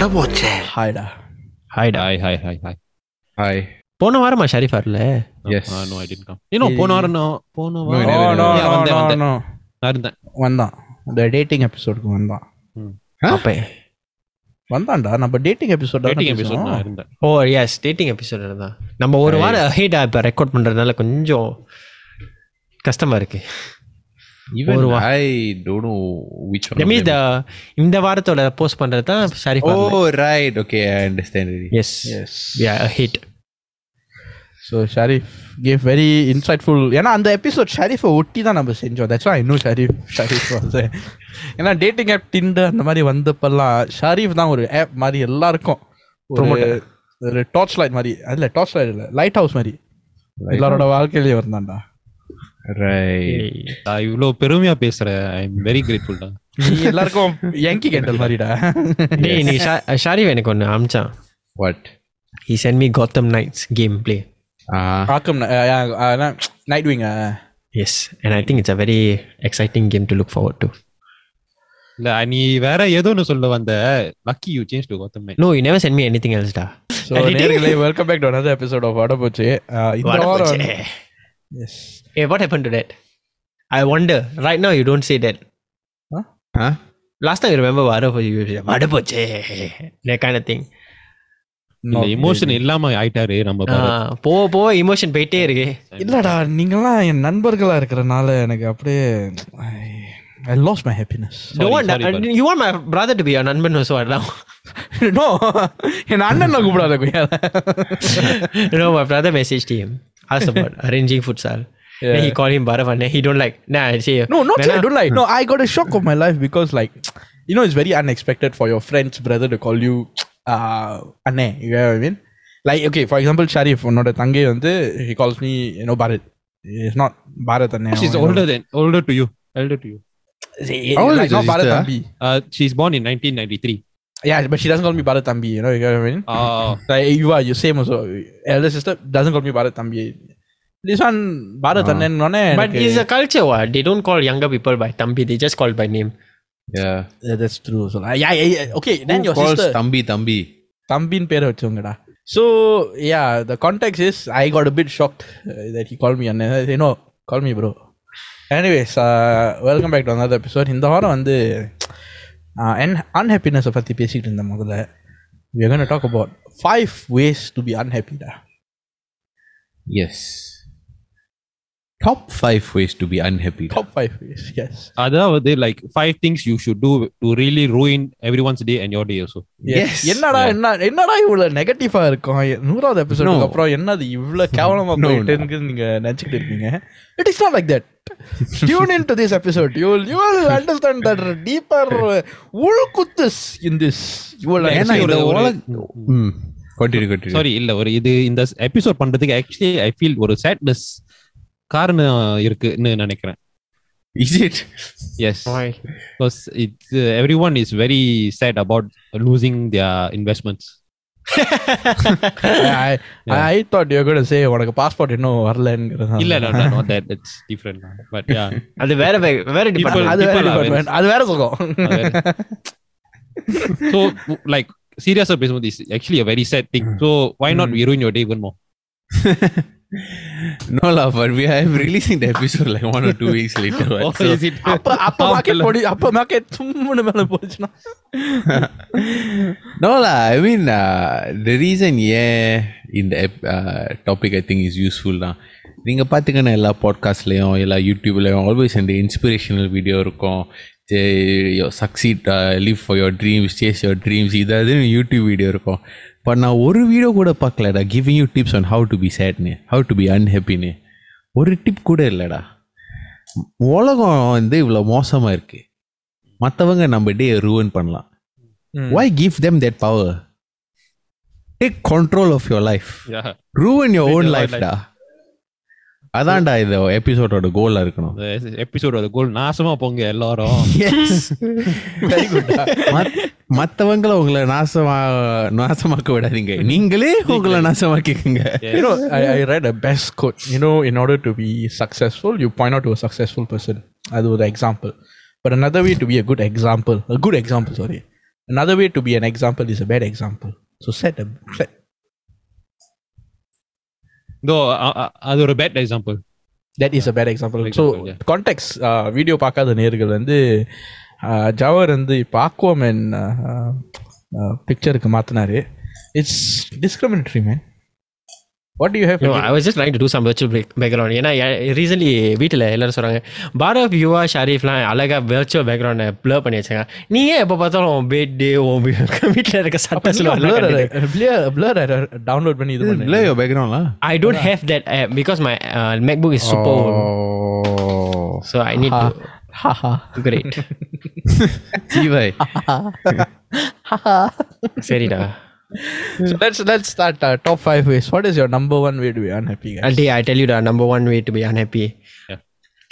அட போச்சே. ஹாய்டா ஹாய்டா hi hi hi hi hi போன வாரமா ஷரீஃப் வரல? Yes no I did come ஏனோ போன வாரம் போன No, வாரம் no, நோ நோ வந்தேன் நோ வந்தேன். நோ இருந்தேன். வந்தான். இந்த டேட்டிங் எபிசோடுக்கு வந்தான். அப்ப. வந்தான்டா. நம்ம டேட்டிங் எபிசோட் டேட்டிங் எபிசோட் நான் இருந்தேன். ஓ எஸ் டேட்டிங் எபிசோட் தான் நம்ம ஒரு வாரம் ஹேட்டா இப்போ ரெக்கார்ட் பண்றதுனால கொஞ்சம் கஷ்டமா இருக்கு. ஈவன் ஒரு I don't know which one that means the இந்த வாரத்தோட போஸ்ட் பண்றது தான் Sharif oh right. Okay i understand already. Yes yes yeah hit so Sharif gave very insightful ஏன்னா அந்த எபிசோட் ஷரீஃபை ஒட்டி தான் நம்ம செஞ்சோம். That's I know Sharif Sharif வந்து ஏன்னா டேட்டிங் ஆப் டிண்டர் அந்த மாதிரி வந்தப்பெல்லாம் ஷரீஃப் தான் ஒரு ஆப் மாதிரி எல்லாருக்கும். ஒரு ஒரு டார்ச் லைட் மாதிரி. அதில் டார்ச் லைட் இல்லை லைட் ஹவுஸ் மாதிரி எல்லாரோட வாழ்க்கையிலேயே வந்தான்டா நான் இவ்வளவு பெருமையா பேசுறேன். ஐ எம் வெரி கிரேட்ஃபுல் டா. நீ எல்லாருக்கும் யங்கி கேண்டல் மாதிரிடா டேய் நீ ஷாரிவ் எனக்கு ஒன்னு அம்ச்சான். What he sent me Gotham Knights game play Arkham Knight wing yes and I think it's a very exciting game to look forward to இல்ல நீ வேற ஏதோ ஒன்னு சொல்ல வந்த. Lucky you change to Gotham no you never sent me anything எல்ஸ்டா so நேர்களே welcome back to another episode of வடபோச்சு இந்த வாரம் yes Hey, what happened to that? I wonder. Right now, you don't say that. huh Last time, you remember Vadapoche, you said, Vadapoche, that kind of thing. இல்ல emotion இல்லாம ஆயிட்டாரு நம்ம. Ah, போக போக emotion போயிட்டே இருக்கு இல்லடா நீங்களாம் என் நண்பர்களா இருக்கிறனால எனக்கு அப்படியே loss my happiness No Sorry, one, sorry, uh, you want my brother to be your நண்பன் also now. நோ என் அண்ணன் கூப்பிடாத குய்யால no, my brother messaged him, asked about arranging futsal. Yeah. Then he called him Bharavan. He don't like. Nah, I say. No, not when I don't like. No, I got a shock of my life because like you know it's very unexpected for your friend's brother to call you uh Anne. You know what I mean? Like okay, for example, Sharif, உன்னோட தங்கை வந்து he calls me, you know, Bharat. It's not Bharat Anne. she's older than older to you elder to you How old like, is not your Bharat sister? Thambi. uh, she's born in 1993 Yeah, but she doesn't call me Bharat Thambi, you know, you know what I mean? oh Like you are you same also. Elder sister doesn't call me Bharat Thambi. This one Bharat Ah. Annen But it's a culture, what? They don't call younger people by Tambi. They just call by name. yeah yeah, that's true. So like, yeah, yeah, yeah. Okay, then Who your calls sister தம்பி தம்பி தம்பின் பேரை வச்சவங்கடா so yeah the contact is I got a bit shocked that he call me அண்ணன் no call me bro anyways welcome back to another episode இந்த வாரம் வந்து an அன்ஹாப்பினஸை பற்றி பேசிக்கிட்டு இருந்தேன் முதல்ல we are going to talk about five ways to top five ways to be unhappy. Top five ways yes. அதாவது like five things you should do to really ruin everyone's day and your day also Yes. என்னடா என்ன என்னடா இவ்வளவு நெகட்டிவா இருக்கும்? நூறாவது எபிசோடுக்கு. அப்புறம் என்னது இவ்வளவு கேவலமா போயிட்டு நீங்க நினைச்சிட்டு இருக்கீங்க? It is not like that tune in to this episode you will you will understand that deeper உள் குத்துஸ் இன் திஸ் யூ வில் ஏன்னா சாரி இல்ல ஒரு இது இந்த எபிசோட் பண்றதுக்கு ஆக்சுவலி ஐ ஃபீல் ஒரு சேட்னஸ் காரணம் இருக்குன்னு நினைக்கிறேன் is it S Why? Because it's every one is very sad about losing their investments I I thought you code சே உனக்கு பாஸ்போர்ட் இன்னும் வரலங்கிறது இல்ல no no not that it's different but yeah அது வேற வே- வேற People- department. அது வேற people are department. அது வேற சுகம் so like serious பேசும்போது is actually a very sad thing so why not we ruin your day even more no lah but we are releasing the episode like one or two weeks later what? oh, So- is it? அப்ப அப்ப market போடி அப்ப market சும்முன்னு மேல போச்சுன்னா. No lah I mean uh, the reason ஏன் இந்த ep- uh, topic I think is useful தான் நீங்கள் பார்த்துக்கணும் எல்லா பாட்காஸ்ட்லேயும் எல்லா யூடியூப்லேயும் ஆல்வேஸ் இந்த இன்ஸ்பிரேஷனல் வீடியோ இருக்கும். Succeed live for your dreams chase your dreams இதாவது யூடியூப் வீடியோ இருக்கும். பட் நான் ஒரு வீடியோ கூட பார்க்கலடா. Giving you tips on how to be சேட்னு how to be அன்ஹாப்பின்னு ஒரு டிப் கூட இல்லைடா. உலகம் வந்து இவ்வளோ மோசமாக இருக்குது மற்றவங்க நம்ம டே ரூவன் பண்ணலாம். Why give them that power take control of your life ruin your own லைஃப்டா அதான்டா இது எபிசோடோட கோல் இருக்கணும். எபிசோடோட கோல் நாசமா போங்க எல்லாரும். மத்தவங்கள உங்களை நாசமா நாசமாக்க விடாதீங்க நீங்களே உங்களை நாசமாக்கிக்கங்க You know, I, I read a best quote. You know, in order to be successful, you point out to a successful person. அது ஒரு example. But another way to be a good example, a good example, sorry. another way to be an example is a bad example. So set a set. இதோ அ- அ- அது ஒரு bad example That is a bad example. Example, so yeah. context uh, video பார்க்காத நேர்கள் வந்து uh, ஜவர் வந்து இப்போ Aquaman பிக்சருக்கு மாத்தினாரு it's discriminatory man what you have No, I was just trying to do some virtual break- background. ஏன்னா recently வீட்டில் எல்லாரும் சொல்கிறாங்க பாரத் யுவா ஷரீஃப்லாம் அழகாக virtual background blur பண்ணி வச்சாங்க நீ ஏன் எப்போ பார்த்தாலும் பெட்டு வீட்டில் இருக்க சட்டை பிளர் டவுன்லோட் பண்ணி இது பண்ணு இல்லை பேக்ரவுண்ட்லாம் I don't have that app because my uh, MacBook is super old. So I See, so let's let's start uh, top five ways. What is your number one way to be unhappy, guys? Auntie, I tell you the number one way to be unhappy. Yeah.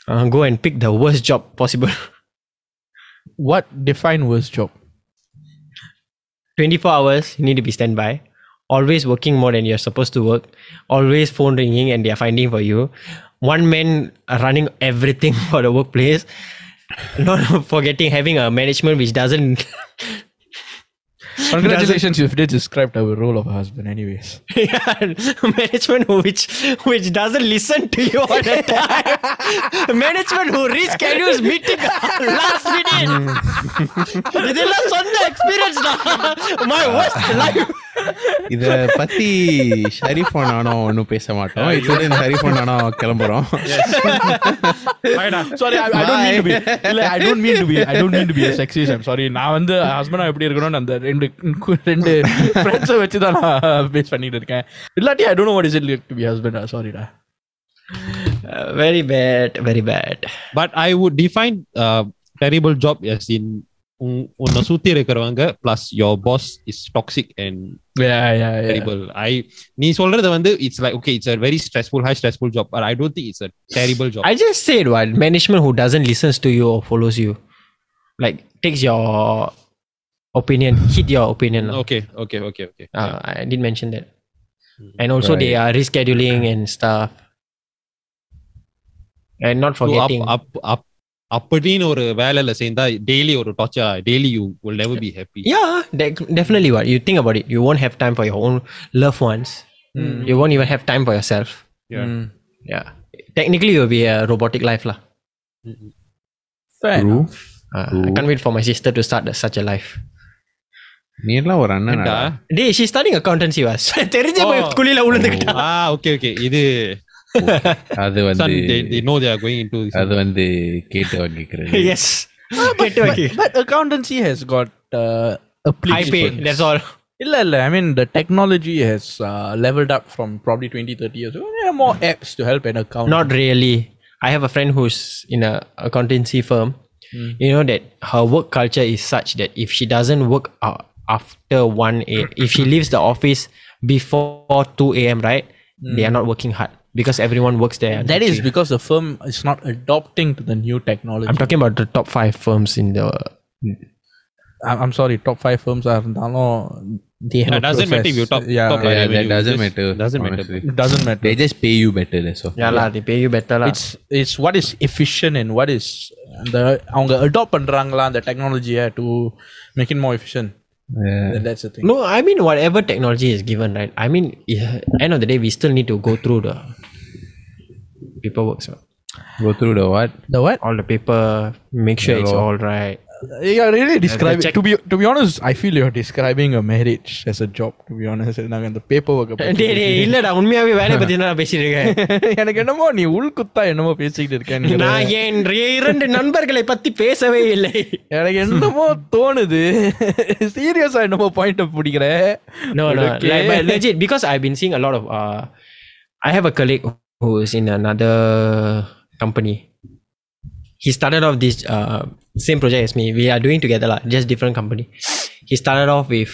Uh, go and pick the worst job possible. what define worst job? Twenty four hours. You need to be standby. Always working more than you're supposed to work. Always phone ringing and they're finding for you. One man running everything for the workplace. Not forgetting having a management which doesn't. congratulations you've just described our role of a husband anyways management which which doesn't listen to you all the time. management who reschedules meeting last minute. இதெல்லாம் சொந்த experience தான் my worst life இத பத்தி ஷரீஃபோன் நானும் ஒன்றும் பேச மாட்டோம் இதோட ஷரீஃபோன் நானும் கிளம்புறோம் sorry I, I don't mean to be இல்ல I don't mean to be I don't mean to be a sexist I'm sorry நான் வந்து ஹஸ்பண்டா எப்படி இருக்கணும்னு அந்த ரெண்டு ரெண்டு ஃப்ரெண்ட்ஸை வச்சு தான் நான் பேஸ் பண்ணிட்டு இருக்கேன் இல்லாட்டி I don't know what is it like to be a husband சாரிடா Uh, very bad very bad but I would define terrible job S in உன்னை சுத்தி இருக்கிறவங்க plus your boss is toxic and yeah yeah yeah terrible ஐ நீ சொல்றது வந்து it's like okay it's a very stressful high stressful job but I don't think it's a terrible job I just said what management who doesn't listens to you or follows you like takes your opinion hit your opinion lah. Okay okay okay okay Uh, I did mention that and also they are rescheduling and stuff and not forgetting அப்படின்னு ஒரு வேலையில சேர்ந்தா daily ஒரு torture daily you will never be happy Yeah, de- definitely. What you think about it, you won't have time for your own loved ones. You won't even have time for yourself. Yeah. Mm. Yeah, technically, you'll be a robotic life, lah. fair enough. Uh, I can't wait for my sister நீ எல்லாம் ஒரு அண்ணன் Day, she's studying accountancy. Was தெரிஞ்ச போய் குழியில விழுந்துக்கிட்டா. ஆ okay okay இது அது son, வந்து they, they know they are going into this அது வந்து கேட்டு வாங்கிக்கிறது yes. Get but, okay. but accountancy has got uh, High applicable pay. That's all. இல்ல இல்ல I mean the technology has uh, leveled up from probably 20 30 years ago. There are more apps to help an account. Not really. I have a friend who's in a accountancy firm. You know that her work culture is such that if she doesn't work uh, after 1 a if she leaves the office before 2 a.m., right? They are not working hard because everyone works there. until that is 3. because the firm is not adopting to the new technology. I'm talking about the top five firms in the. I'm, I'm sorry, top five firms are இருந்தாலும் they have Yeah, a doesn't matter if you process. top- yeah, top Yeah, I that mean, you doesn't just- matter. doesn't matter. honestly. it doesn't matter. They just pay you better, that's all. Yeah, lah, they pay you better. lah. it's it's what is efficient and what is the அவங்க adopt பண்றாங்களா அந்த டெக்னாலஜியை to make it more efficient. Yeah. Then that's the thing. No, I mean, whatever technology is given, right? I mean, yeah, end of the day, we still need to go through the paperwork. So Go through the what? The what? all the paper, make sure it's Yeah. all right. You are really describing. check- To be to be honest, I feel you're describing a marriage as a job. To be honest, நாங்க இந்த paperwork டேய், டேய், இல்லடா உண்மையாவே வேலையை பத்தி தான் நான் பேசிட்டு இருக்கேன் எனக்கு என்னமோ நீ உள்குத்தா என்னமோ பேசிக்கிட்டு இருக்க நீ. நான் என் இரண்டு நண்பர்களை பத்தி பேசவே இல்லை எனக்கு என்னமோ தோணுது சீரியஸா என்னமோ பாயிண்ட் பிடிக்கிற no But no okay. like, but legit because I've been seeing a lot of uh I have a colleague who is in another company he started off this uh same project as me. We are doing together lah, just different company. He started off with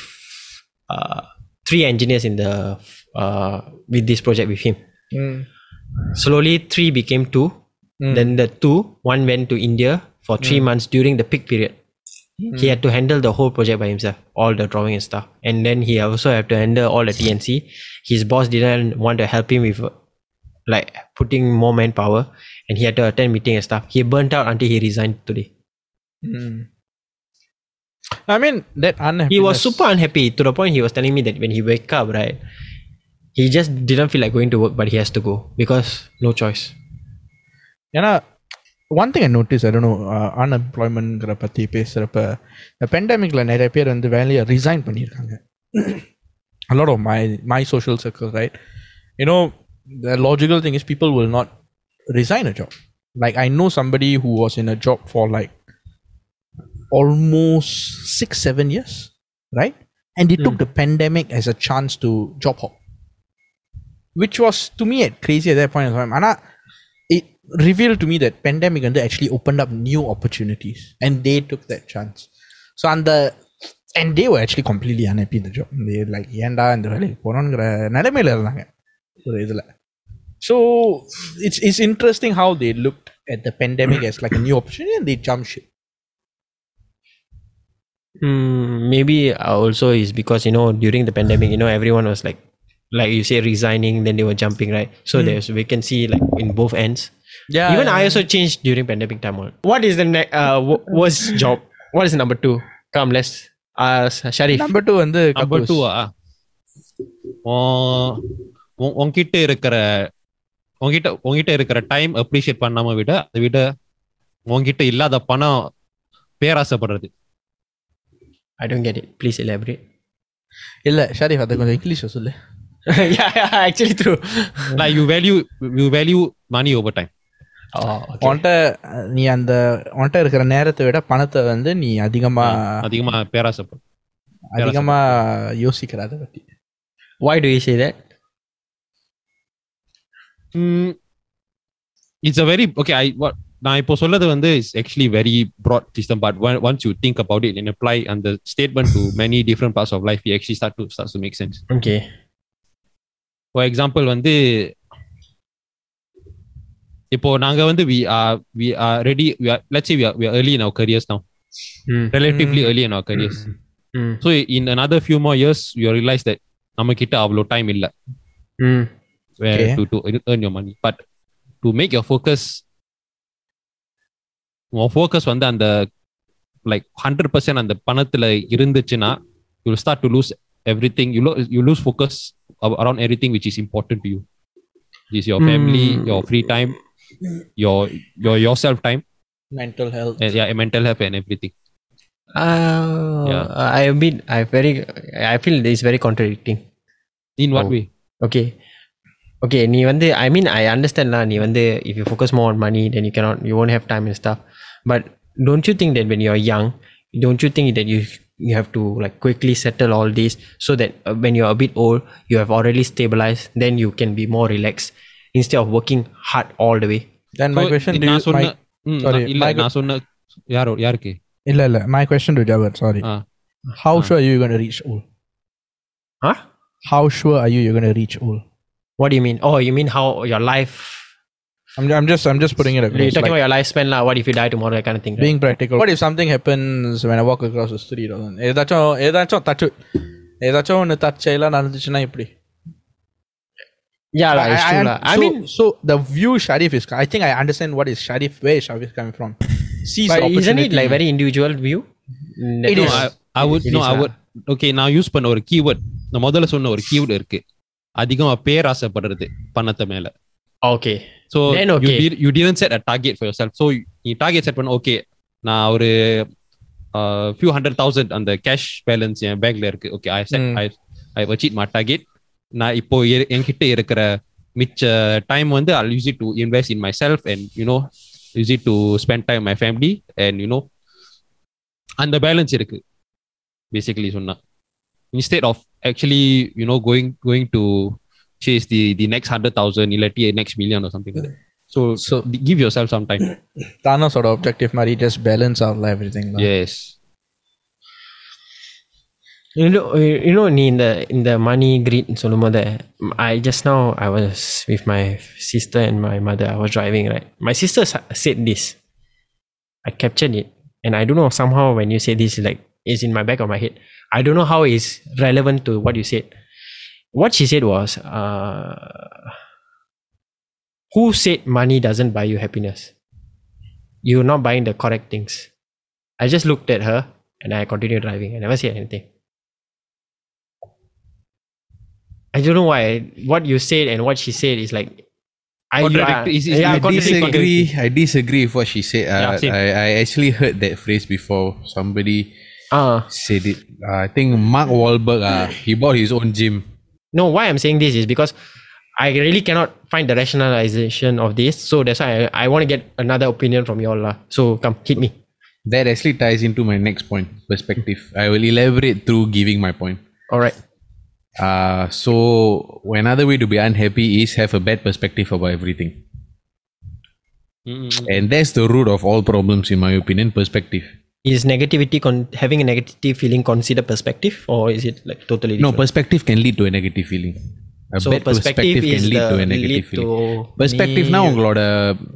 uh three engineers in the uh with this project with him. Slowly three became two. Then the two one went to india for three months during the peak period. He had to handle the whole project by himself all the drawing and stuff. And then he also had to handle all the tnc his boss didn't want to help him with like putting more manpower and he had to attend meeting and stuff he burnt out until he resigned today I mean that unhappiness. He was super unhappy to the point he was telling me that when he wake up, right, he just didn't feel like going to work, but he has to go because no choice. ஏன்னா one thing I notice I don't அன்எம்ப்ளாய்மெண்ட்ங்கிற பற்றி பேசுகிறப்ப இந்த பெண்டமிக்கில் நிறைய பேர் வந்து வேலையை resign பண்ணியிருக்காங்க a lot of my my social circle right you know the logical thing is people will not resign a job like i know somebody who was in a job for like almost six seven years right and he took the pandemic as a chance to job hop which was to me at crazy at that point in time and it revealed to me that pandemic and actually opened up new opportunities and they took that chance so and the and they were actually completely unhappy in the job they like ஏன்டா இந்த வேலைக்கு போனோங்கிற நிலைமையில இருந்தாங்க ஒரு இதுல so it's it's interesting how they looked at the pandemic as like a new opportunity and they jumped ship Hmm, maybe also is because you know during the pandemic, you know everyone was like, like you say resigning, then they were jumping right. So there's vacancy like in both ends. yeah Even I also changed during pandemic time. all. What is the next? Uh, wh- worst job? What is number two? Come, let's. Uh, Sharif. number two வந்து number couples. டூவா உன்கிட்ட இருக்கிற உன்கிட்ட உன்கிட்ட இருக்கிற time appreciate பண்ணாம விட அதை விட உன்கிட்ட இல்லாத பணம் பேராசைப்படுறது I don't get it. Please elaborate. இல்ல ஷரீஃப் அதை கொஞ்சம் இங்கிலீஷ்ல சொல்லு actually true. Like you value you value money over time Oh, ah, நீ அந்த உன்கிட்ட இருக்கிற நேரத்தை விட பணத்தை வந்து நீ அதிகமா அதிகமா பேராசைப்படும் அதிகமா யோசிக்கிற அதை பத்தி Why do you say that? It's a very okay ஐ நான் இப்போ சொல்லது வந்து it's actually very broad system but once you think about it and apply அந்த statement to many different parts of life you actually start to start to make sense Okay. For example வந்து இப்போ நாங்க வந்து we are we are ready let's we are early in our careers now Mm. relatively early in our careers Mm. so in another few more years you realize that நம்ம கிட்ட அவ்வளோ time இல்ல Mm. where Okay. to, to earn your money but to make your focus உன் focus வந்து அந்த like hundred percent அந்த பணத்துல இருந்துச்சுன்னா you start to lose every thing you you lose focus around every thing which is important to you is your family Hmm. Your free time your your your self time mental health mental health and every thing Uh, Yeah. I admit I very I feel it's very contradicting. In what Oh. Way Okay. Okay, நீ வந்து I mean I understand lah நீ வந்து if you focus more on money then you cannot you won't have time and stuff. But don't you think that when you're young, don't you think that you you have to like quickly settle all this so that uh, when you're a bit old you have already stabilized then you can be more relaxed instead of working hard all the way. Then my question to நான் சொன்ன ம், sorry, நான் இல்ல my- நான் சொன்ன யாரோ யாருக்கு இல்ல இல்ல my question to Jawahar sorry ah how Ah. Sure you gonna reach old Huh? How sure are you you gonna reach old What do you mean? Oh, you mean how your life I'm, I'm just I'm just putting it you're across. talking Like, about your lifespan lah. What if you die tomorrow? That kind of thing. Right? being practical. What if something happens when I walk across the street? or something? ஏதாச்சும் ஏதாச்சும் தச்சு ஏதாச்சும் ஒன்று தச்சையெல்லாம் நடந்துச்சுன்னா எப்படி Yeah, lah, it's true lah. I so, mean, so the view Sharif is. I think I understand what is Sharif. Where is Sharif coming from? Sees but isn't it opportunity. like very individual view? It No, is. I, I would It no is, I ah. would okay நான் use பண்ண ஒரு keyword நான் முதல்ல சொன்ன ஒரு keyword இருக்கு அதிகமா பேராசைப்படுறது பணத்தை மேல. You okay. did you didn't set a target for yourself. So நீ டார்கெட் செட் பண்ண ஓகே நான் ஒரு ஃபியூ ஹண்ட்ரட் தௌசண்ட் அந்த கேஷ் பேலன்ஸ் என் பேங்க்ல இருக்கு. Okay I set. I I achieve my target நான் இப்போ என்கிட்ட இருக்கிற மிச்ச டைம் வந்து I use it to invest in myself and you know use it to spend time my family and you know அந்த பேலன்ஸ் இருக்கு. பேசிக்கலி சொன்னா. Instead of actually you know going going to chase the the next hundred thousand, illati next million or something like that. So so give yourself some time. Tana sort of objective, Mari, just balance out everything. like. Yes. You know, you know, in the in the money greed Solomon I just now I was with my sister and my mother. I was driving right. My sister said this. I captured it, and I don't know somehow when you say this, like it's in my back of my head. I don't know how it's relevant to what you said. What she said was, uh, "Who said money doesn't buy you happiness? You're not buying the correct things." I just looked at her and I continued driving. I never said anything. I don't know why. What you said and what she said is like. I, Contradict- is- is- yeah, I disagree. I disagree with what she said. Uh, Yeah. I, I actually heard that phrase before. Somebody Ah, said it. Uh, I think Mark Wahlberg. Uh, he bought his own gym. no, why I'm saying this is because I really cannot find the rationalization of this. So that's why I, I want to get another opinion from you all. lah. So come, hit me. That actually ties into my next point perspective. I will elaborate through giving my point. All right. Uh, so another way to be unhappy is have a bad perspective about everything. Mm-mm. And that's the root of all problems, in my opinion, perspective Is negativity con- having a negative feeling consider perspective or is it like totally No, different? perspective can lead to a negative feeling. A so bad perspective, perspective is can lead the to a negative lead feeling. to பெர்ஸ்பெக்டிவ்னா me- உங்களோட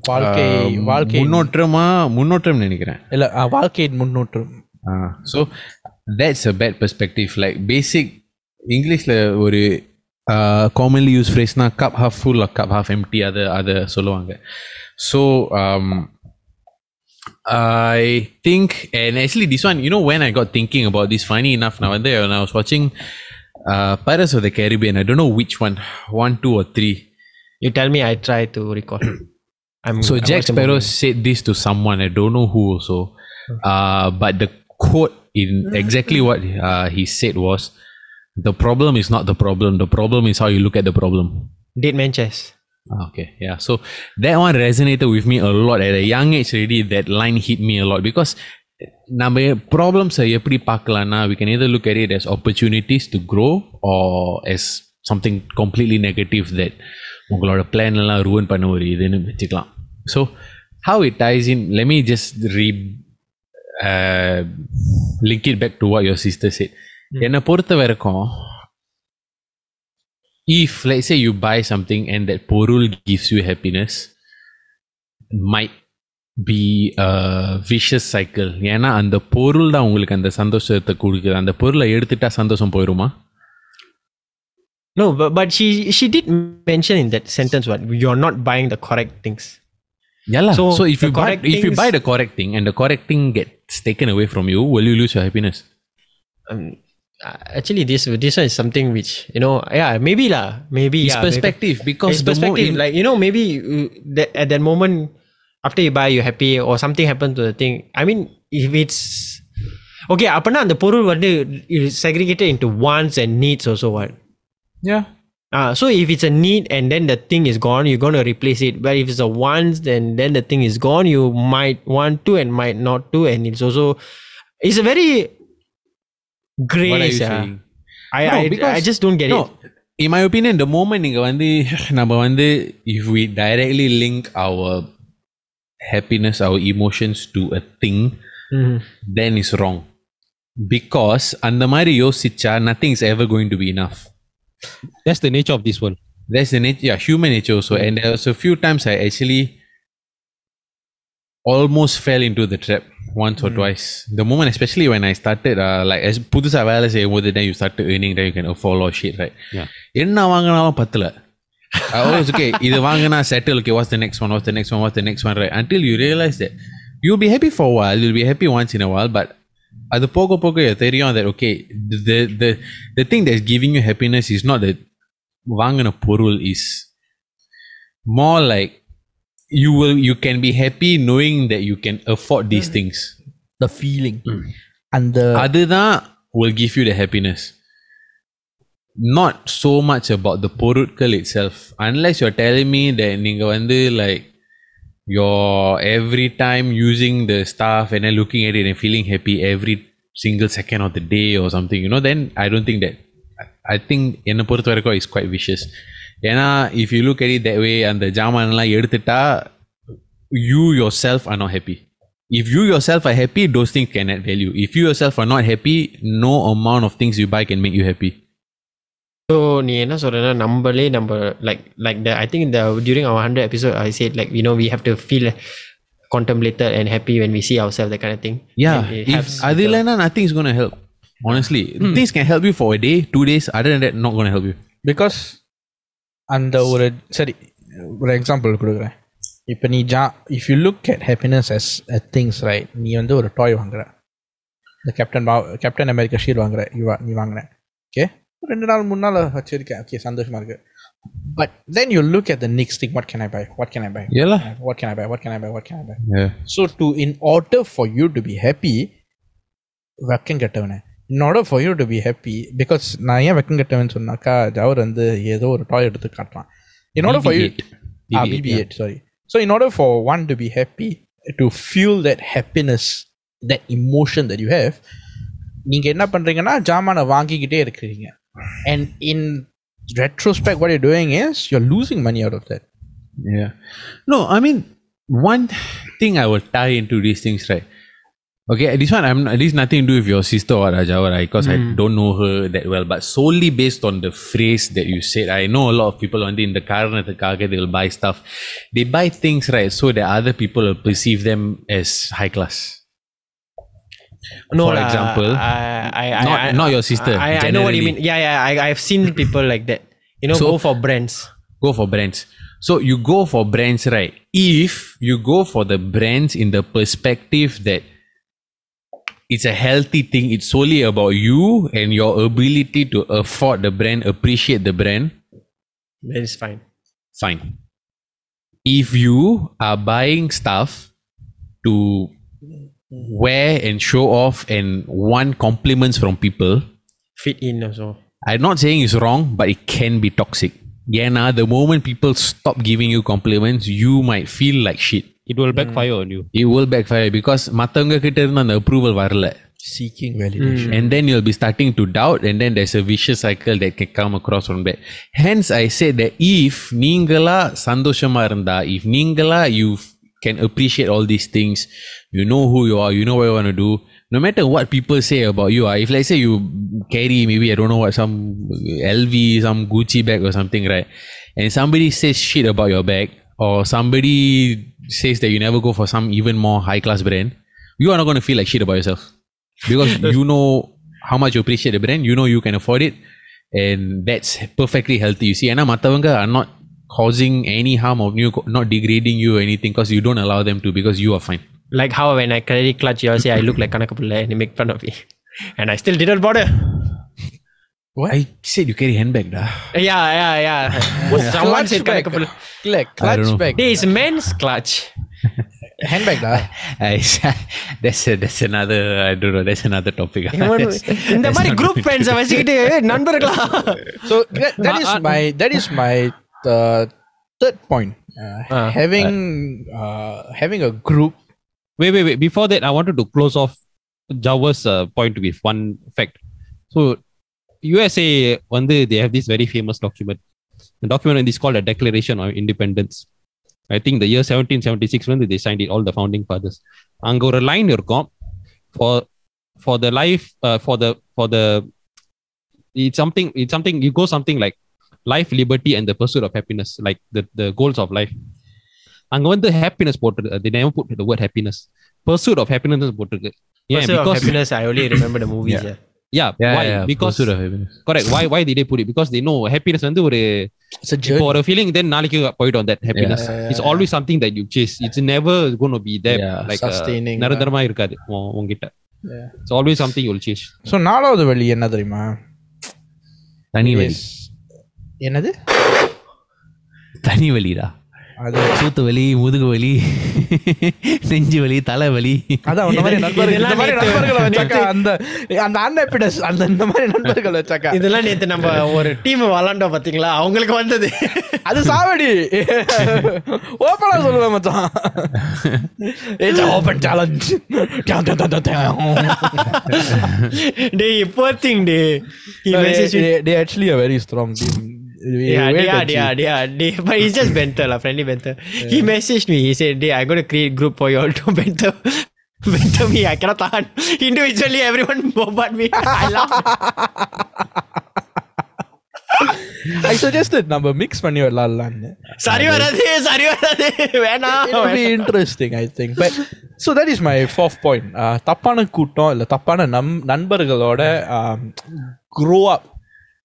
வாழ்க்கை- ஆஹ், வாழ்க்கை- முன்னோற்றமா முன்னோற்றம் நினைக்கிறேன் இல்ல அஹ், வாழ்க்கையின் முன்னோட்டம் so that's a bad perspective like basic இங்கிலீஷில் ஒரு commonly use ஃப்ரேஸ்னா cup half full cup half empty அதை அதை சொல்லுவாங்க so I think, and actually, this one, you know, when I got thinking about this, funny enough, now and there, when I was watching uh, Pirates of the Caribbean, I don't know which one, one, two, or three. You tell me, I try to recall. I'm, so I Jack Sparrow said this to someone, I don't know who also, hmm. uh, but the quote in hmm. exactly what uh, he said was, "The problem is not the problem. The problem is how you look at the problem." Did Manchester. Okay, yeah. So that one resonated with me a lot at a young age. Already, that line hit me a lot because நம்ம ப்ராப்ளம்ஸை எப்படி பார்க்கலாம்னா we can either look at it as opportunities to grow or as something completely negative that உங்களோட plan எல்லாம் ruin பண்ண ஒரு இதுன்னு வச்சுக்கலாம் so how it ties in let me just re uh, link it back to what your sister said என்னை பொறுத்த வரைக்கும் if let's say you buy something and that பொருள் gives you happiness might be a vicious cycle ஏன்னா அந்த பொருள் தான் உங்களுக்கு அந்த சந்தோஷத்தை கொடுக்குது அந்த பொருளை எடுத்துட்டா சந்தோஷம் போயிருமா No, but, but she she did mention in that sentence what you're not buying the correct things. Yeah, so, So, so if the you buy correct if you things- buy the correct thing and the correct thing gets taken away from you, will you lose your happiness? Um, uh, actually, this this one is something which you know, yeah, maybe lah, maybe It's yeah, maybe- perspective because it's the mo- perspective. in- like you know, maybe uh, that at that moment after you buy, you're happy or something happened to the thing. I mean, if it's okay, அப்பனா அந்த பொருள் வந்து is segregated into wants and needs also what. yeah. Uh, so if it's a need and then the thing is gone, you're going to replace it. But if it's a wants, then then the thing is gone. You might want to and might not to, and it's also it's a very gray. What are you yeah. saying? I, No, I because- I just don't get No, it. in my opinion, the moment நீங்க வந்து நம்ம வந்து if we directly link our happiness, our emotions to a thing, Mhm. then it's wrong. Because அந்த மாதிரி யோசிச்சா nothing is ever going to be enough. That's the nature of this world. That's the nature, yeah, human nature also. And there was a few times I actually almost fell into the trap once or twice. The moment, especially when I started, uh, like as புதுசா வேலை செய்யும் போது then you started earning, then you can afford all shit, right? Yeah. என்ன வாங்கினாலும் பத்தல I always okay இது வாங்கினா settle okay what's the next one what's the next one what's the next one right until you realize that you'll be happy for a while you'll be happy once in a while but அது போக போக தெரியும் that okay the the the thing that's giving you happiness is not the வாங்கின பொருள் is more like you will you can be happy knowing that you can afford these things the feeling அந்த அதுதான் will give you the happiness not so much about the பொருட்கள் itself unless you're telling me that நீங்க வந்து like you're every time using the stuff and then looking at it and feeling happy every single second of the day or something you know then I don't think that I- I think என்னை பொறுத்த வரைக்கும் is quite vicious ஏன்னா if you look at it that way அந்த ஜாமான்லாம் எடுத்துட்டா you yourself are not happy if you yourself are happy those things can add value if you yourself are not happy no amount of things you buy can make you happy So நீ என்ன சொல்றேன்னா நம்மளே நம்ம like like the I think the during our 100 episode I said like you know we have to feel contemplated and happy when we see ourselves that kind of thing. yeah And it if helps அது with the- இல்லைன்னா nothing is going to help honestly things can help you for a day two days other than that not going to help you because அந்த ஒரு சரி ஒரு example கொடுக்குறேன். இப்போ நீ ஜா if you look at happiness as things right நீ வந்து ஒரு டாய் வாங்குற. இந்த கேப்டன் கேப்டன் அமெரிக்கா ஷீல் வாங்குற நீ வாங்கின. ஓகே ரெண்டு நாள் மூணு நாள் வச்சிருக்கேன். ஓகே சந்தோஷமா இருக்கு. But then you look at the next thing what can i buy? What can i buy? Yeah what can i buy? What can i buy? What can i buy? Yeah. so to in order for you to be happy வெக்கம் கெட்டவனே. In order for you to be happy because நான் ஏன் வெக்கம் கட்டவேன்னு சொன்னாக்கா ஜவர் வந்து ஏதோ ஒரு toy எடுத்து காட்டுறான் in order for you BP eight sorry so in order for one to be happy to fuel that happiness that emotion that you have நீங்கள் என்ன பண்ணுறீங்கன்னா ஜாமானை வாங்கிக்கிட்டே இருக்கிறீங்க and in retrospect what you're doing is you're losing money out of that. Yeah. No, I mean, one thing I will tie into these things, right? Okay, this one, I'm this nothing to do with your sister or Rajawara because I hmm. don't know her that well, but solely based on the phrase that you said, I know a lot of people on the in the car and the car they will buy stuff. They buy things, right, so that other people will perceive them as high class. No, For example, I, I, I, not- not your sister, I, I know what you mean. Yeah, yeah. I, I've seen people like that. You know, So- go for brands. go for brands. So you go for brands, right? If you go for the brands in the perspective that it's a healthy thing, it's solely about you and your ability to afford the brand, appreciate the brand, That is fine. fine. If you are buying stuff to wear and show off and want compliments from people, Fit in also. I'm not saying it's wrong, but it can be toxic. Yeah, now the moment people stop giving you compliments, you might feel like shit. It will backfire on you. It will backfire because மற்றவங்க கிட்ட இருந்து அந்த approval வரல seeking validation and then you'll be starting to doubt and then there's a vicious cycle that can come across from that hence i said that if நீங்களா சந்தோஷமா இருந்தா if நீங்களா you f- can appreciate all these things you know who you are you know what you want to do no matter what people say about you ah, if let's say you carry maybe i don't know what some lv some gucci bag or something right and somebody says shit about your bag or somebody says that you never go for some even more high class brand you are not going to feel like shit about yourself because you know how much you appreciate the brand you know you can afford it and that's perfectly healthy you see and matavanga are not causing any harm of you not degrading you or anything because you don't allow them to because you are fine Like how when I carry clutch, you all say I look like Kanakapulla and you make fun of me. And I still didn't bother. i said you carry handbag da. Yeah, yeah, yeah. Someone said bag. Kanakapulla. like I don't clutch know. bag This is men's clutch. handbag da I, that's a, that's another i don't know that's another topic That's- இந்த that's மாதிரி not group ஃப்ரெண்ட்ஸை வச்சுக்கிட்டு நண்பர்களா so that, that is my that is my uh, third point uh, Ah. having uh, having a group Wait, wait, wait. Before that, I wanted to close off Java's uh, point with one fact. So, USA, one day they have this very famous document. The document is called a Declaration of Independence. I think the year 1776 when they signed it, all the founding fathers. அங்க ஒரு line இருக்கும் for for the life uh, for the for the it's something it's something you go something like life liberty and the pursuit of happiness like the the goals of life அங்க வந்து happiness போட்டிருக்கு they never put the word happiness pursuit of happiness போட்டிருக்கு ஏன் Pursuit of because happiness, I only remember the movies. Yeah. yeah, yeah, why yeah, because pursuit of happiness. correct why why did they put it because they know happiness வந்து ஒரு it's a இப்போ ஒரு feeling then நாளைக்கு போயிடும் that happiness it's always something that you chase it's never going to be there Yeah, like sustaining, uh, நிரந்தரமா இருக்காது Yeah. it's always something you'll chase so நாலாவது வழி என்ன தெரியுமா தனி Is- என்னது தனி வலிடா அது சூத்து வலி முதுகு வலி நெஞ்சு வலி தலை வலி. அதான் இந்த மாதிரி நண்பர்கள் வச்சாக்கா அந்த அந்த அன்ஹாப்பினஸ் அந்த இந்த மாதிரி நண்பர்கள் வச்சாக்கா? இதெல்லாம் நேத்து நம்ம ஒரு டீம் விளாண்டோம் பாத்தீங்களா? அவங்களுக்கு வந்தது. அது சாவடி. ஓப்பனா சொல்லுவேன் மச்சான். இட்ஸ் ஓப்பன் சேலஞ்ச் டேய் poor thing டே messaged me. they actually a very strong team yeah, yeah, yeah, yeah, yeah. But he's just banter, lah, friendly banter. He messaged me. He said, "Hey, I'm gonna create group for you all to banter." banter me. I cannot tahan. Individually, everyone bombard me. I laugh. I suggested நம்ம mix பண்ணி விளாடலான்னு சரி வராது சரி வராது வேணாம் It will be interesting, I think. But so that is my fourth point. Uh, தப்பான கூட்டம் இல்ல தப்பான நம் நண்பர்களோட um, grow up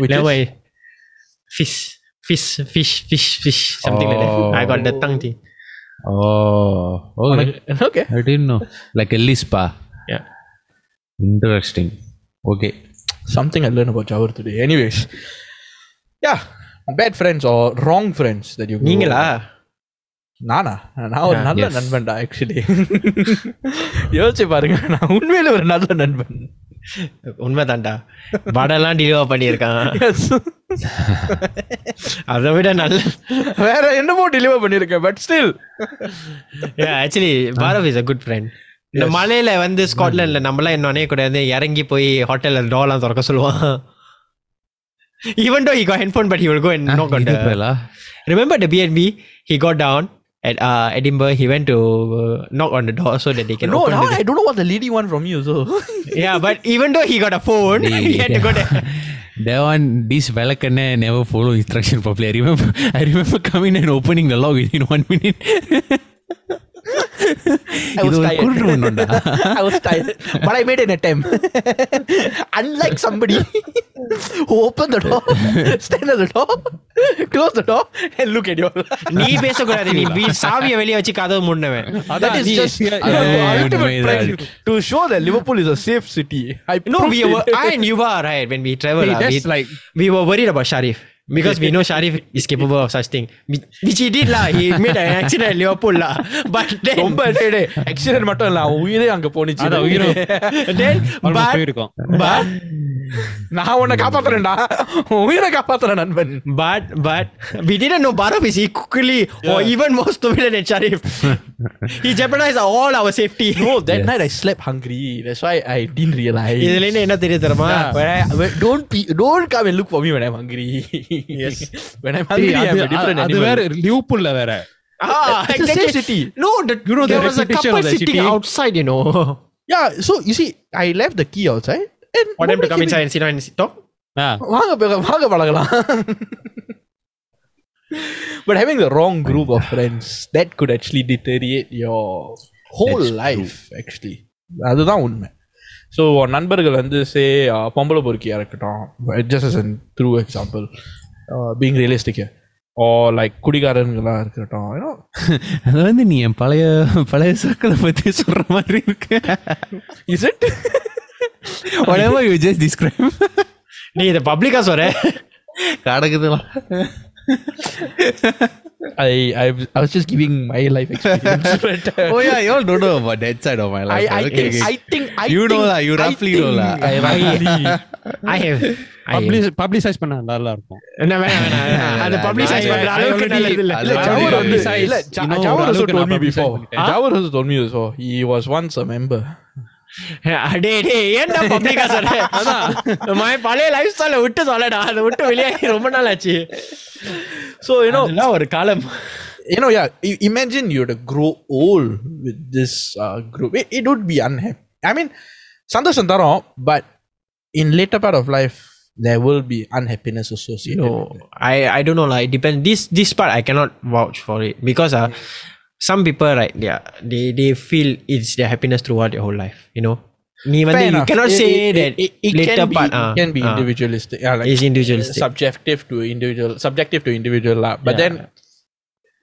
Which Never is? mind. fish fish fish fish fish something like that I got the tongue thing Oh, okay. okay. I didn't know. Like a lispa. yeah Interesting. Okay. Something I learned about Jawar today. Anyways, yeah, bad friends or wrong friends that you. grow நீங்களா up- நானா நான் ஒரு Yeah, நல்ல yes. நண்பன்டா actually யோசிச்சு பாருங்க நான் உண்மையில ஒரு நல்ல நண்பன் உண்மைதான்டா. வடெல்லாம் டெலிவர் பண்ணியிருக்கான். அதை விட நல்ல வேற என்னமோ டெலிவர் பண்ணிருக்கேன் but still actually பாரவ் is a good friend இந்த மலையில வந்து ஸ்காட்லாண்ட்ல நம்மளாம் என்ன நினைக்க கூடாது இறங்கி போய் ஹோட்டல்ல டோர்லாம் திறக்க சொல்லுவான். Even though he got headphone but he will go and the இதுப்பேலா? Remember the BNB he got down at uh, Edinburgh he went to uh, knock on the door so that they can No, open now the I don't know what the leading one from you. So yeah but even though he got a phone he had to go there That one, this Velakane never follow instruction properly. I remember, I remember coming and opening the lock within one minute. I was இது ஒரு tired. குருட்டு ஒண்ணுண்டா. I was tired, but I made an attempt. Unlike somebody who opened the door, stand at the door, close the door, and look at you. நீ பேசக்கூடாது நீ வீ சாவியை வெளியே வச்சு கதவு முன்னவன் that is நீ- just yeah, you know, the yeah, ultimate உண்மைதான். friend to show that Liverpool is a safe city. I no proved we were it. I and you were right when we travel Hey, ah, that's we, like we were worried about Sharif Because we know Sharif is capable of such thing Whi- which he did lah he made an accident at Liverpool lah but then ரொம்ப accident மட்டும் இல்ல அவன் உயிரே அங்க போனிச்சு உயிரும். then but but நான் உன்னை காப்பாத்துறேன்டா உன் உயிரை காப்பாத்துறேன் நண்பன் But but we didn't know Bharat is equally or even more stupid than Sharif. he jeopardized all our safety. No, that night I slept hungry. That's why I didn't realize. இதுல இருந்து என்ன தெரியுது தெரியுமா When I, when, don't be, don't come and look for me when I'm hungry. Yes. when I'm hungry, ஏய், I'm அது a different அது animal. வேற லிவர்பூல்ல வேற Ah, It's a safe city. No, the, You know the there was a reputation couple of the sitting city? outside, you know. Yeah, so you see, I left the key outside. And For them to nobody come came inside and sit down and sit- talk. Ah, in. வாங்க பே- வாங்க பழகலாம் but having the wrong group of friends that could actually deteriorate your whole That's life actually அதுதான் உண்மை so நண்பர்கள் வந்து சே பொம்பளை பொறுக்கியாக இருக்கட்டும் just as an through example being realistic O like குடிகாரன்களாக இருக்கட்டும் ஏன்னா அது வந்து நீ என் பழைய பழைய சர்க்கிளை பத்தி சொல்ற மாதிரி இருக்கு is it whatever you just describe நீ இதை பப்ளிக்கா சொல்ற கடக்குதுலாம் I, I I was just giving my life experience. but, uh, oh yeah you all don't know about that side of my life I, I, okay, think, okay. I think I You know think, lah, you I roughly think know lah. I roughly I have. I have. publish- publicize பண்ண நல்லா இருக்கும் என்ன வேணாம் வேணாம் வேணாம். அது publicize I- பண்ற I அளவுக்கு already- நல்லது இல்ல. அது இல்ல, already Jawar வந்து publicized. இல்ல, Ja- You know, Jawar also ஓரளவுக்கு told நான் me publicize before. பண்ணிட்டேன். Jawar also told me before. He was once a member. டேய் டேய் ஏன்டா பப்ளிக்கா சொல்ற my பழைய லைஃப் ஸ்டைல விட்டு சொல்லடா அதை விட்டு வெளியாகி ரொம்ப நாள் ஆச்சு So you know, அதெல்லாம் ஒரு காலம் you know, yeah. i- Imagine you to grow old with this uh, group. It, it would be unhappy. I mean, சந்தோஷம் தரும், but in later part of life, there will be unhappiness associated. No, with it. I I don't know. Like it depends. This this part I cannot vouch for it because uh, some people right they are, they they feel it's their happiness throughout their whole life you know? Ni mandi, you cannot it, say it, that it, it, it later can part be, uh, ah, can be uh, individualistic. Yeah, like it's individualistic. subjective to individual subjective to individual lah. but yeah. then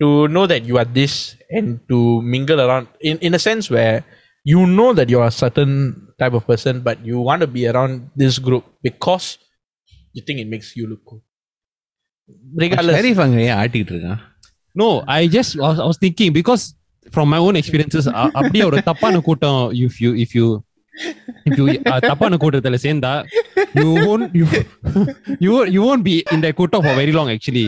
to know that you are this and to mingle around in, in a sense where you know that you're a certain type of person but you want to be around this group because you think it makes you look cool. Regardless. very funny ஆட்டிட்டு இருக்கான் no I just I was thinking because from my own experiences அ- அப்படியே ஒரு தப்பான கூட்டம் if you if you if you uh, தப்பான கூட்டத்துல சேர்ந்தா you won't you you won't- you won't be in that கூட்டம் for very long actually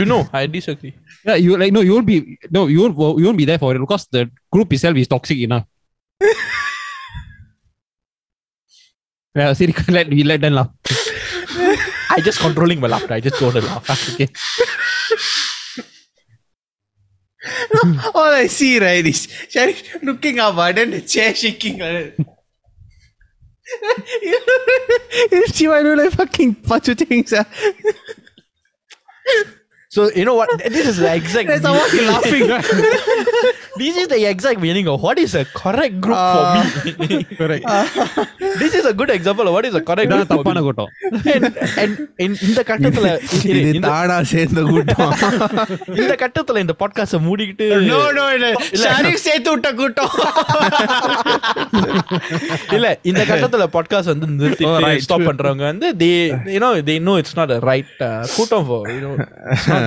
You know, I disagree. yeah you like no you won't be no you won't you won't be there for it because the group itself is toxic enough yeah சரி let we let them laugh I just controlling my laughter. I just don't laugh. Okay. All I see right is Sharif looking up, and then the chair shaking. like that. you see why I look like fucking Pachu things? ah? So you know what? This is the exact. There's someone laughing. this is the exact meaning of what is a correct group for me. correct this is a good example of what is a correct இதான் group for தப்பான me. கூட்டம் And, and in இந்த கட்டத்துல இது இந்த- தானா சேர்ந்த கூட்டம் இந்த கட்டத்துல இந்த பாட்காஸ்ட மூடிக்கிட்டு நோ நோ இல்ல ஷரீஃப் சேர்த்து விட்ட கூட்டம் இல்ல இந்த கட்டத்துல பாட்காஸ்ட் வந்து Oh, நிறுத்தி right. ஸ்டாப் பண்றவங்க வந்து they you know they know it's not a right uh, கூட்டம் for you know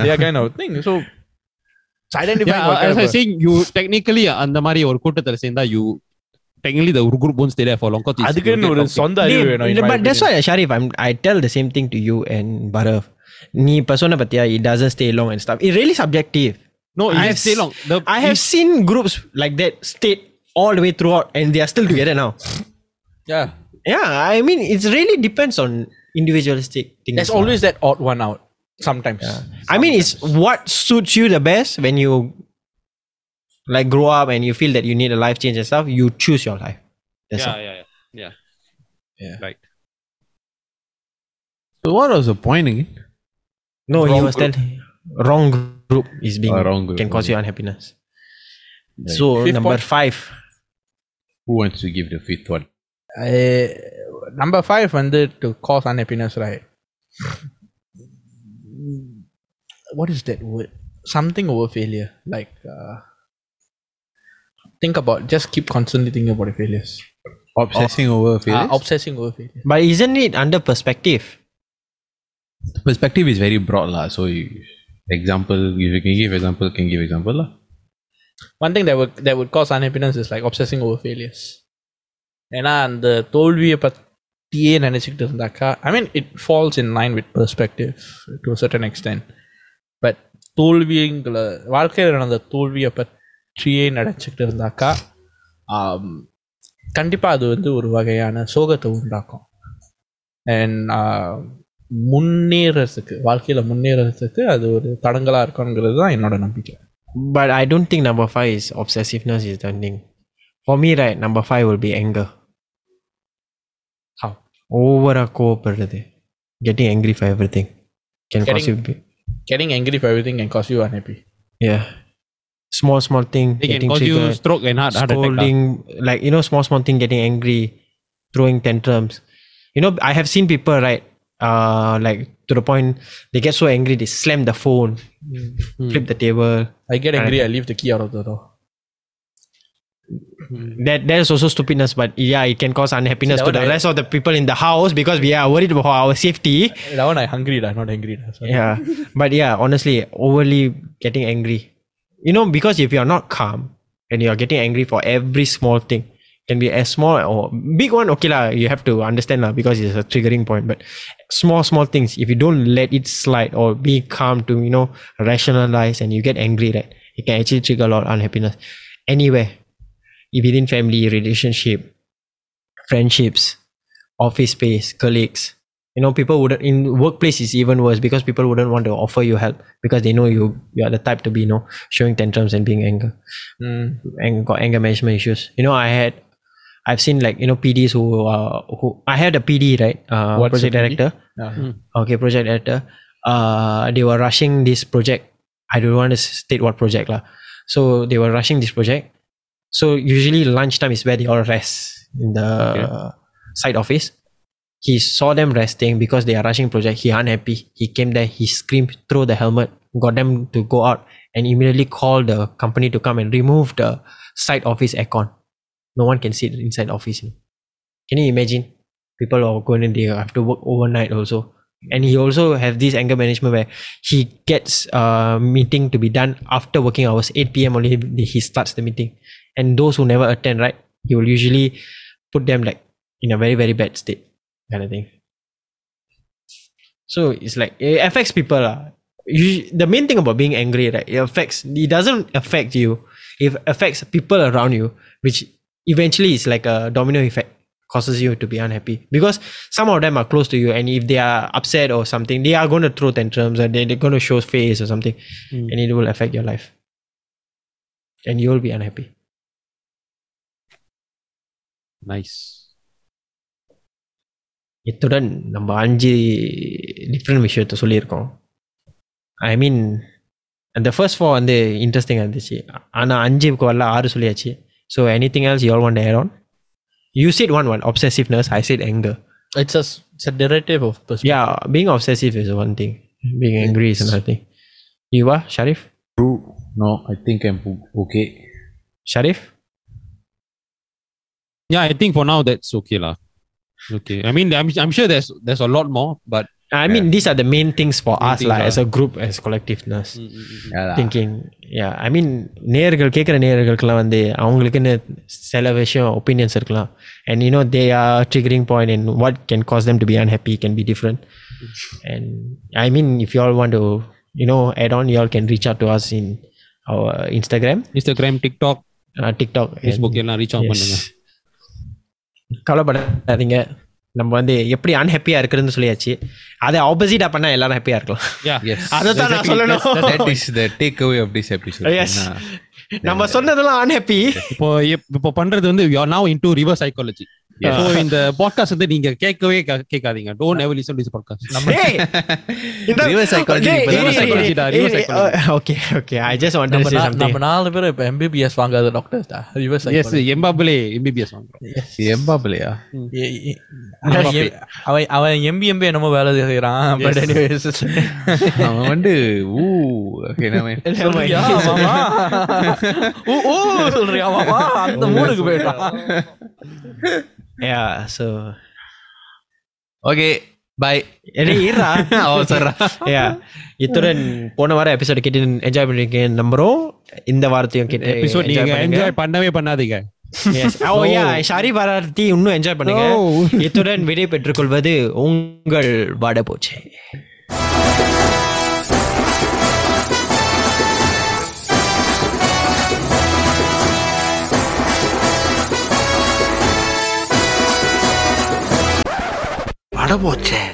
it's not their kind of thing so it's identifying what kind as of I a- saying you technically அந்த மாதிரி ஒரு கூட்டத்துல சேர்ந்தா you technically the group won't stay there for long 'cause it's- அதுக்குன்னு you'll ஒரு get toxic. சொந்த அறிவு வேணும் in my but that's opinion. why Sharif I'm, I tell the same thing to you and Barav நீ இப்ப சொன்ன பத்தியா it doesn't stay long and stuff it really subjective no I it have stay s- long the I have seen groups like that stay all the way throughout and they are still together now yeah yeah I mean it really depends on individualistic things there's lah. always that odd one out Sometimes. Yeah. Sometimes. I mean, it's what suits you the best when you like grow up and you feel that you need a life change and stuff. You choose your life. That's yeah, yeah, yeah, yeah, yeah. Right. So what was the point again? No, wrong he was group. telling wrong group is being oh, wrong group, can cause you unhappiness. Right. So fifth number point? five. Who wants to give the fifth one? Uh, number five under to cause unhappiness, right? what is that word something over failure like uh, think about just keep constantly thinking about the failures Obsessing over uh, failures? obsessing over failure but isn't it under perspective Perspective is very broad lah. So you, example, if you can give example, can give example lah. one thing that would that would cause unhappiness is like obsessing over failures ஏன்னா அந்த தோல்வியை பற்றியே நினச்சிக்கிட்டு இருந்தாக்கா I mean it falls in line with perspective to certain extent but தோல்விங்களை வாழ்க்கையில் நடந்த தோல்வியை பற்றியே நினச்சிக்கிட்டு இருந்தாக்கா கண்டிப்பாக அது வந்து ஒரு வகையான சோகத்தை உண்டாக்கும் அண்ட் முன்னேறதுக்கு வாழ்க்கையில் முன்னேறதுக்கு அது ஒரு தடங்கலாக இருக்குங்கிறது தான் என்னோட நம்பிக்கை but i don't think number five is obsessiveness is the thing for me right number five will be anger How? over a கோவப்படுறது getting angry for everything can cause you Getting- be- getting angry for everything can cause you unhappy. yeah small small thing they can getting cause you triggered, stroke and heart, heart attack ah. scolding like you know small small thing getting angry throwing tantrums you know i have seen people right uh like to the point they get so angry they slam the phone flip the table I get angry, I leave the key out of the door. Hmm. that that is also stupidness but yeah it can cause unhappiness See, to the I- rest of the people in the house because we are worried about our safety. That one I hungry, da, not angry. Yeah. But yeah honestly overly getting angry. You know because if you are not calm and you are getting angry for every small thing can be as small or big one okay lah you have to understand lah because it's a triggering point. But small small things if you don't let it slide or be calm to you know rationalize and you get angry right it can actually trigger a lot of unhappiness. Anywhere within family relationship friendships office space colleagues. You know people wouldn't in workplace is even worse because people wouldn't want to offer you help because they know you you are the type to be you know showing tantrums and being anger. Mm. and got anger management issues. You know i had i've seen like you know pds who uh who i had a pd right? Uh What's a project PD? director. Yeah. okay project director. Uh they were rushing this project. I don't want to state what project lah. So they were rushing this project so usually lunchtime is where they all rest in the side office. He saw them resting because they are rushing project. He unhappy. He came there. He screamed throw the helmet got them to go out and immediately called the company to come and remove the side office aircon. No one can sit inside office can you imagine? People are going and they have to work overnight also. And he also have this anger management where he gets a meeting to be done after working hours 8 p.m only he starts the meeting and those who never attend right he will usually put them like in a very very bad state kind of thing. So it's like it affects people lah. The main thing about being angry right it affects it doesn't affect you. It affects people around you which eventually is like a domino effect causes you to be unhappy. Because some of them are close to you and if they are upset or something they are going to throw tantrums or they, they're going to show face or something hmm. and it will affect your life. And you will be unhappy nice இத்துடன் நம்ம அஞ்சு different விஷயத்த சொல்லியிருக்கோம் ஐ மீன் அந்த first four வந்து இன்ட்ரெஸ்டிங்காக இருந்துச்சு ஆனால் அஞ்சுக்கு வரல ஆறு சொல்லியாச்சு so anything else you all one air on you chit one one obsessiveness I sit anger It's a, it's a derivative of perspective. yeah being obsessive is one thing being angry is another thing you are sharif True. No, I think I'm o- okay. sharif Yeah, I think for now that's okay lah. Okay. I mean, I'm, I'm sure there's there's a lot more, but I mean these are the main things for Main us things like, are- as a group as collectiveness Yeah, lah. Thinking யா ஐ மீன் நேர்கள் கேட்குற நேர்களுக்கெல்லாம் வந்து அவங்களுக்குன்னு சில விஷயம் opinions இருக்கலாம் and you know they are triggering point and what can cause them to be unhappy can be different and I mean if you all want to you know add on you all can reach out to us in our Instagram Instagram, TikTok, uh, TikTok Facebook எல்லாம் reach on பண்ணுங்க கவலைப்படாதீங்க. நம்ம வந்து எப்படி அன்ஹாப்பியா இருக்குதுன்னு சொல்லியாச்சு. அதை ஆப்போசிட்டா பண்ணா எல்லாரும் ஹாப்பியா இருக்கலாம். அதை தான் நான் சொல்லணும். டேக் நம்ம சொன்னதெல்லாம் அன்ஹாப்பி இப்போ இப்போ பண்றது வந்து you are now into reverse psychology so இந்த பாட்காஸ்ட் வந்து நீங்க கேட்கவே கேட்காதீங்க. Don't ever listen to podcast நம்ம reverse psychology okay okay I just want to say நம்ம நாலு பேர் இப்ப எம்பிபிஎஸ் வாங்காத டாக்டர்ஸ் டா? ரிவர்ஸ் எஸ் எம்பாப்லே எம்பிபிஎஸ் வாங்குறோம். எம்பாப்லேயா அவன் அவன் எம்பி எம்பி என்னமோ வேலை செய்யறான் பட் எனிவேஸ் அவன் வந்து ஊ ஓகே நம்ம ஊ ஊ சொல்றியா அந்த மூடுக்கு போயிட்டான். யா சோ ஓகே பை எடே இருடா அவசரா யா இத்துடன் போன வாரம் எபிசோட் கேட்டு என்ஜாய் பண்ணிருக்கீங்க நம்புறோம் இந்த வாரத்தையும் கேட்டு எபிசோட் நீங்க என்ஜாய் பண்ணவே பண்ணாதீங்க. ஷாரி பாராட்டி இன்னும் என்ஜாய் பண்ணுங்க இத்துடன் விடை பெற்றுக்கொள்வது உங்கள் வட போச்சு बड़ा वो है।